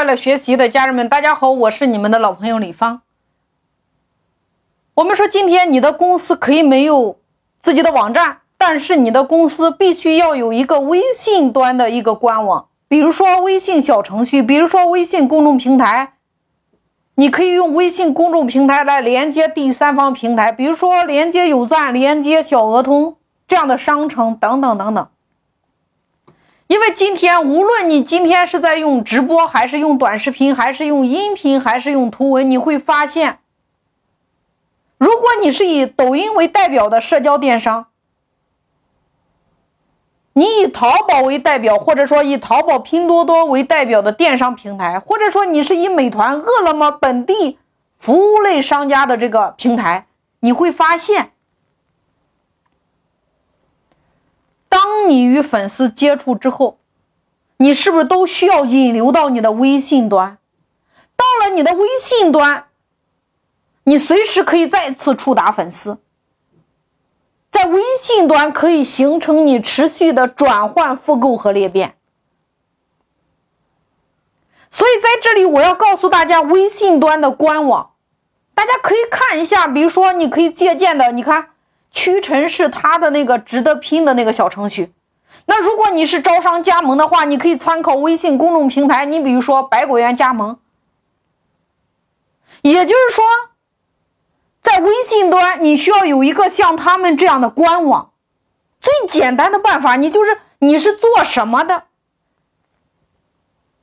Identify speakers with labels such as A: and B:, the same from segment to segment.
A: 快乐学习的家人们，大家好，我是你们的老朋友李芳。我们说，今天你的公司可以没有自己的网站，但是你的公司必须要有一个微信端的一个官网，比如说微信小程序，比如说微信公众平台。你可以用微信公众平台来连接第三方平台，比如说连接有赞、连接小额通这样的商城等等等等。因为今天，无论你今天是在用直播，还是用短视频，还是用音频，还是用图文，你会发现，如果你是以抖音为代表的社交电商。你以淘宝为代表，或者说以淘宝、拼多多为代表的电商平台，或者说你是以美团、饿了么本地服务类商家的这个平台，你会发现，当你与粉丝接触之后，你是不是都需要引流到你的微信端？到了你的微信端，你随时可以再次触达粉丝。在微信端可以形成你持续的转换、复购和裂变，所以在这里我要告诉大家，微信端的官网，大家可以看一下。比如说，你可以借鉴的，你看屈臣氏它的那个值得拼的那个小程序。那如果你是招商加盟的话，你可以参考微信公众平台，你比如说百果园加盟，也就是说。在微信端，你需要有一个像他们这样的官网。最简单的办法，你就是你是做什么的，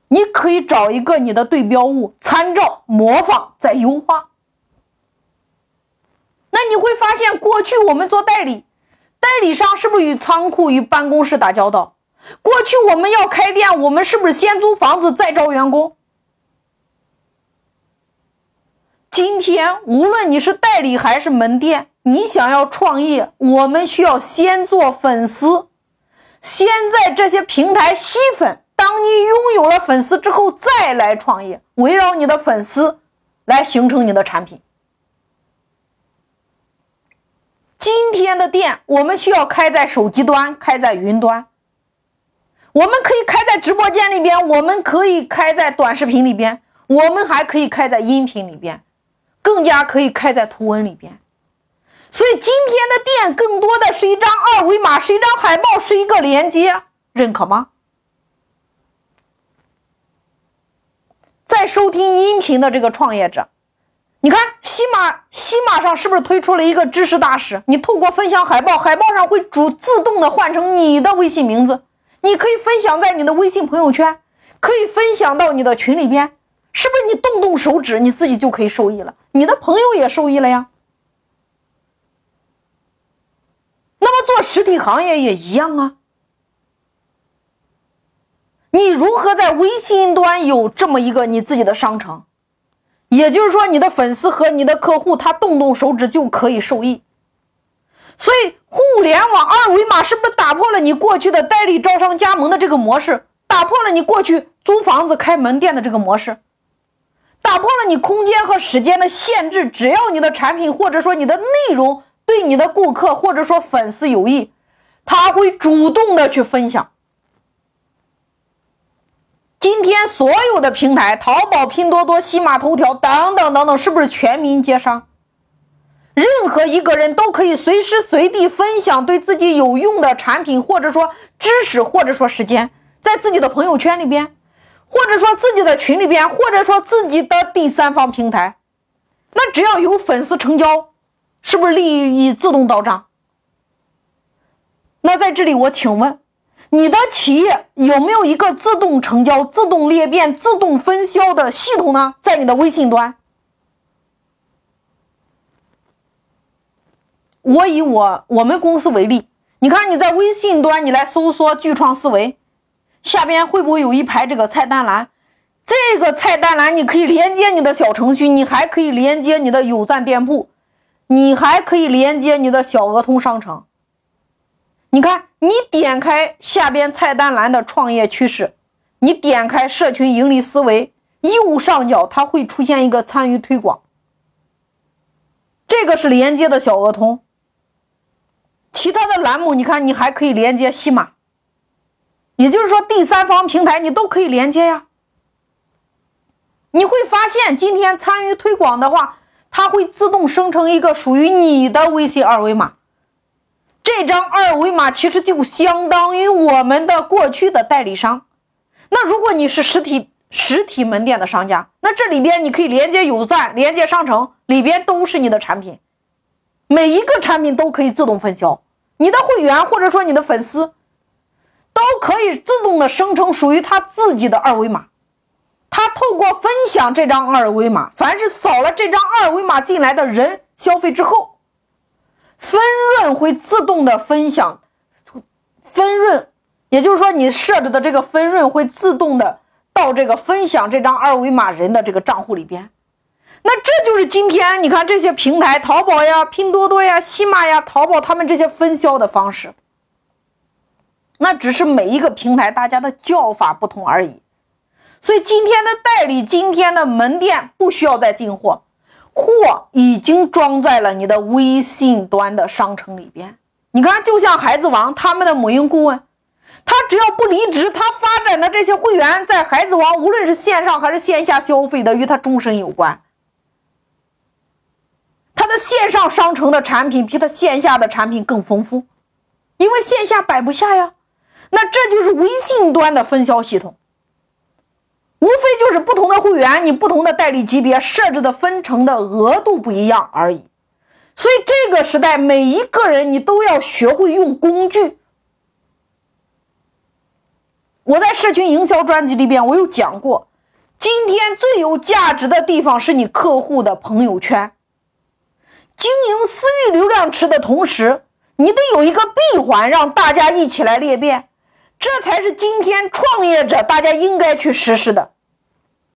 A: 你可以找一个你的对标物，参照、模仿，再优化。那你会发现，过去我们做代理，代理商是不是与仓库、与办公室打交道？过去我们要开店，我们是不是先租房子再招员工？今天，无论你是代理还是门店，你想要创业，我们需要先做粉丝，先在这些平台吸粉。当你拥有了粉丝之后，再来创业，围绕你的粉丝来形成你的产品。今天的店，我们需要开在手机端，开在云端，我们可以开在直播间里边，我们可以开在短视频里边，我们还可以开在音频里边。更加可以开在图文里边，所以今天的店更多的是一张二维码，是一张海报，是一个连接，认可吗？在收听音频的这个创业者，你看喜马喜马上是不是推出了一个知识大使？你透过分享海报，海报上会主自动的换成你的微信名字，你可以分享在你的微信朋友圈，可以分享到你的群里边。是不是你动动手指，你自己就可以受益了？你的朋友也受益了呀。那么做实体行业也一样啊。你如何在微信端有这么一个你自己的商城？也就是说，你的粉丝和你的客户，他动动手指就可以受益。所以，互联网二维码是不是打破了你过去的代理招商加盟的这个模式？打破了你过去租房子开门店的这个模式？打破了你空间和时间的限制，只要你的产品或者说你的内容对你的顾客或者说粉丝有益，他会主动的去分享。今天所有的平台，淘宝、拼多多、西马头条等等等等，是不是全民皆商？任何一个人都可以随时随地分享对自己有用的产品，或者说知识，或者说时间，在自己的朋友圈里边。或者说自己的群里边，或者说自己的第三方平台，那只要有粉丝成交，是不是利益自动到账？那在这里我请问，你的企业有没有一个自动成交、自动裂变、自动分销的系统呢？在你的微信端，我以我我们公司为例，你看你在微信端，你来搜索“巨创思维”。下边会不会有一排这个菜单栏？这个菜单栏你可以连接你的小程序，你还可以连接你的有赞店铺，你还可以连接你的小额通商城。你看，你点开下边菜单栏的创业趋势，你点开社群盈利思维，右上角它会出现一个参与推广，这个是连接的小额通。其他的栏目，你看，你还可以连接西马。也就是说，第三方平台你都可以连接呀。你会发现，今天参与推广的话，它会自动生成一个属于你的微信二维码。这张二维码其实就相当于我们的过去的代理商。那如果你是实体实体门店的商家，那这里边你可以连接有赞，连接商城，里边都是你的产品，每一个产品都可以自动分销。你的会员或者说你的粉丝，都可以自动的生成属于他自己的二维码。他透过分享这张二维码，凡是扫了这张二维码进来的人消费之后，分润会自动的分享，分润，也就是说你设置的这个分润会自动的到这个分享这张二维码人的这个账户里边。那这就是今天你看这些平台，淘宝呀、拼多多呀、西马呀、淘宝他们这些分销的方式，那只是每一个平台大家的叫法不同而已。所以今天的代理，今天的门店不需要再进货，货已经装在了你的微信端的商城里边。你看，就像孩子王他们的母婴顾问，他只要不离职，他发展的这些会员在孩子王，无论是线上还是线下消费的，与他终身有关。他的线上商城的产品比他线下的产品更丰富，因为线下摆不下呀。那这就是微信端的分销系统。无非就是不同的会员，你不同的代理级别设置的分成的额度不一样而已。所以这个时代，每一个人你都要学会用工具。我在社群营销专辑里边，我有讲过，今天最有价值的地方是你客户的朋友圈。经营私域流量池的同时，你得有一个闭环，让大家一起来裂变。这才是今天创业者大家应该去实施的。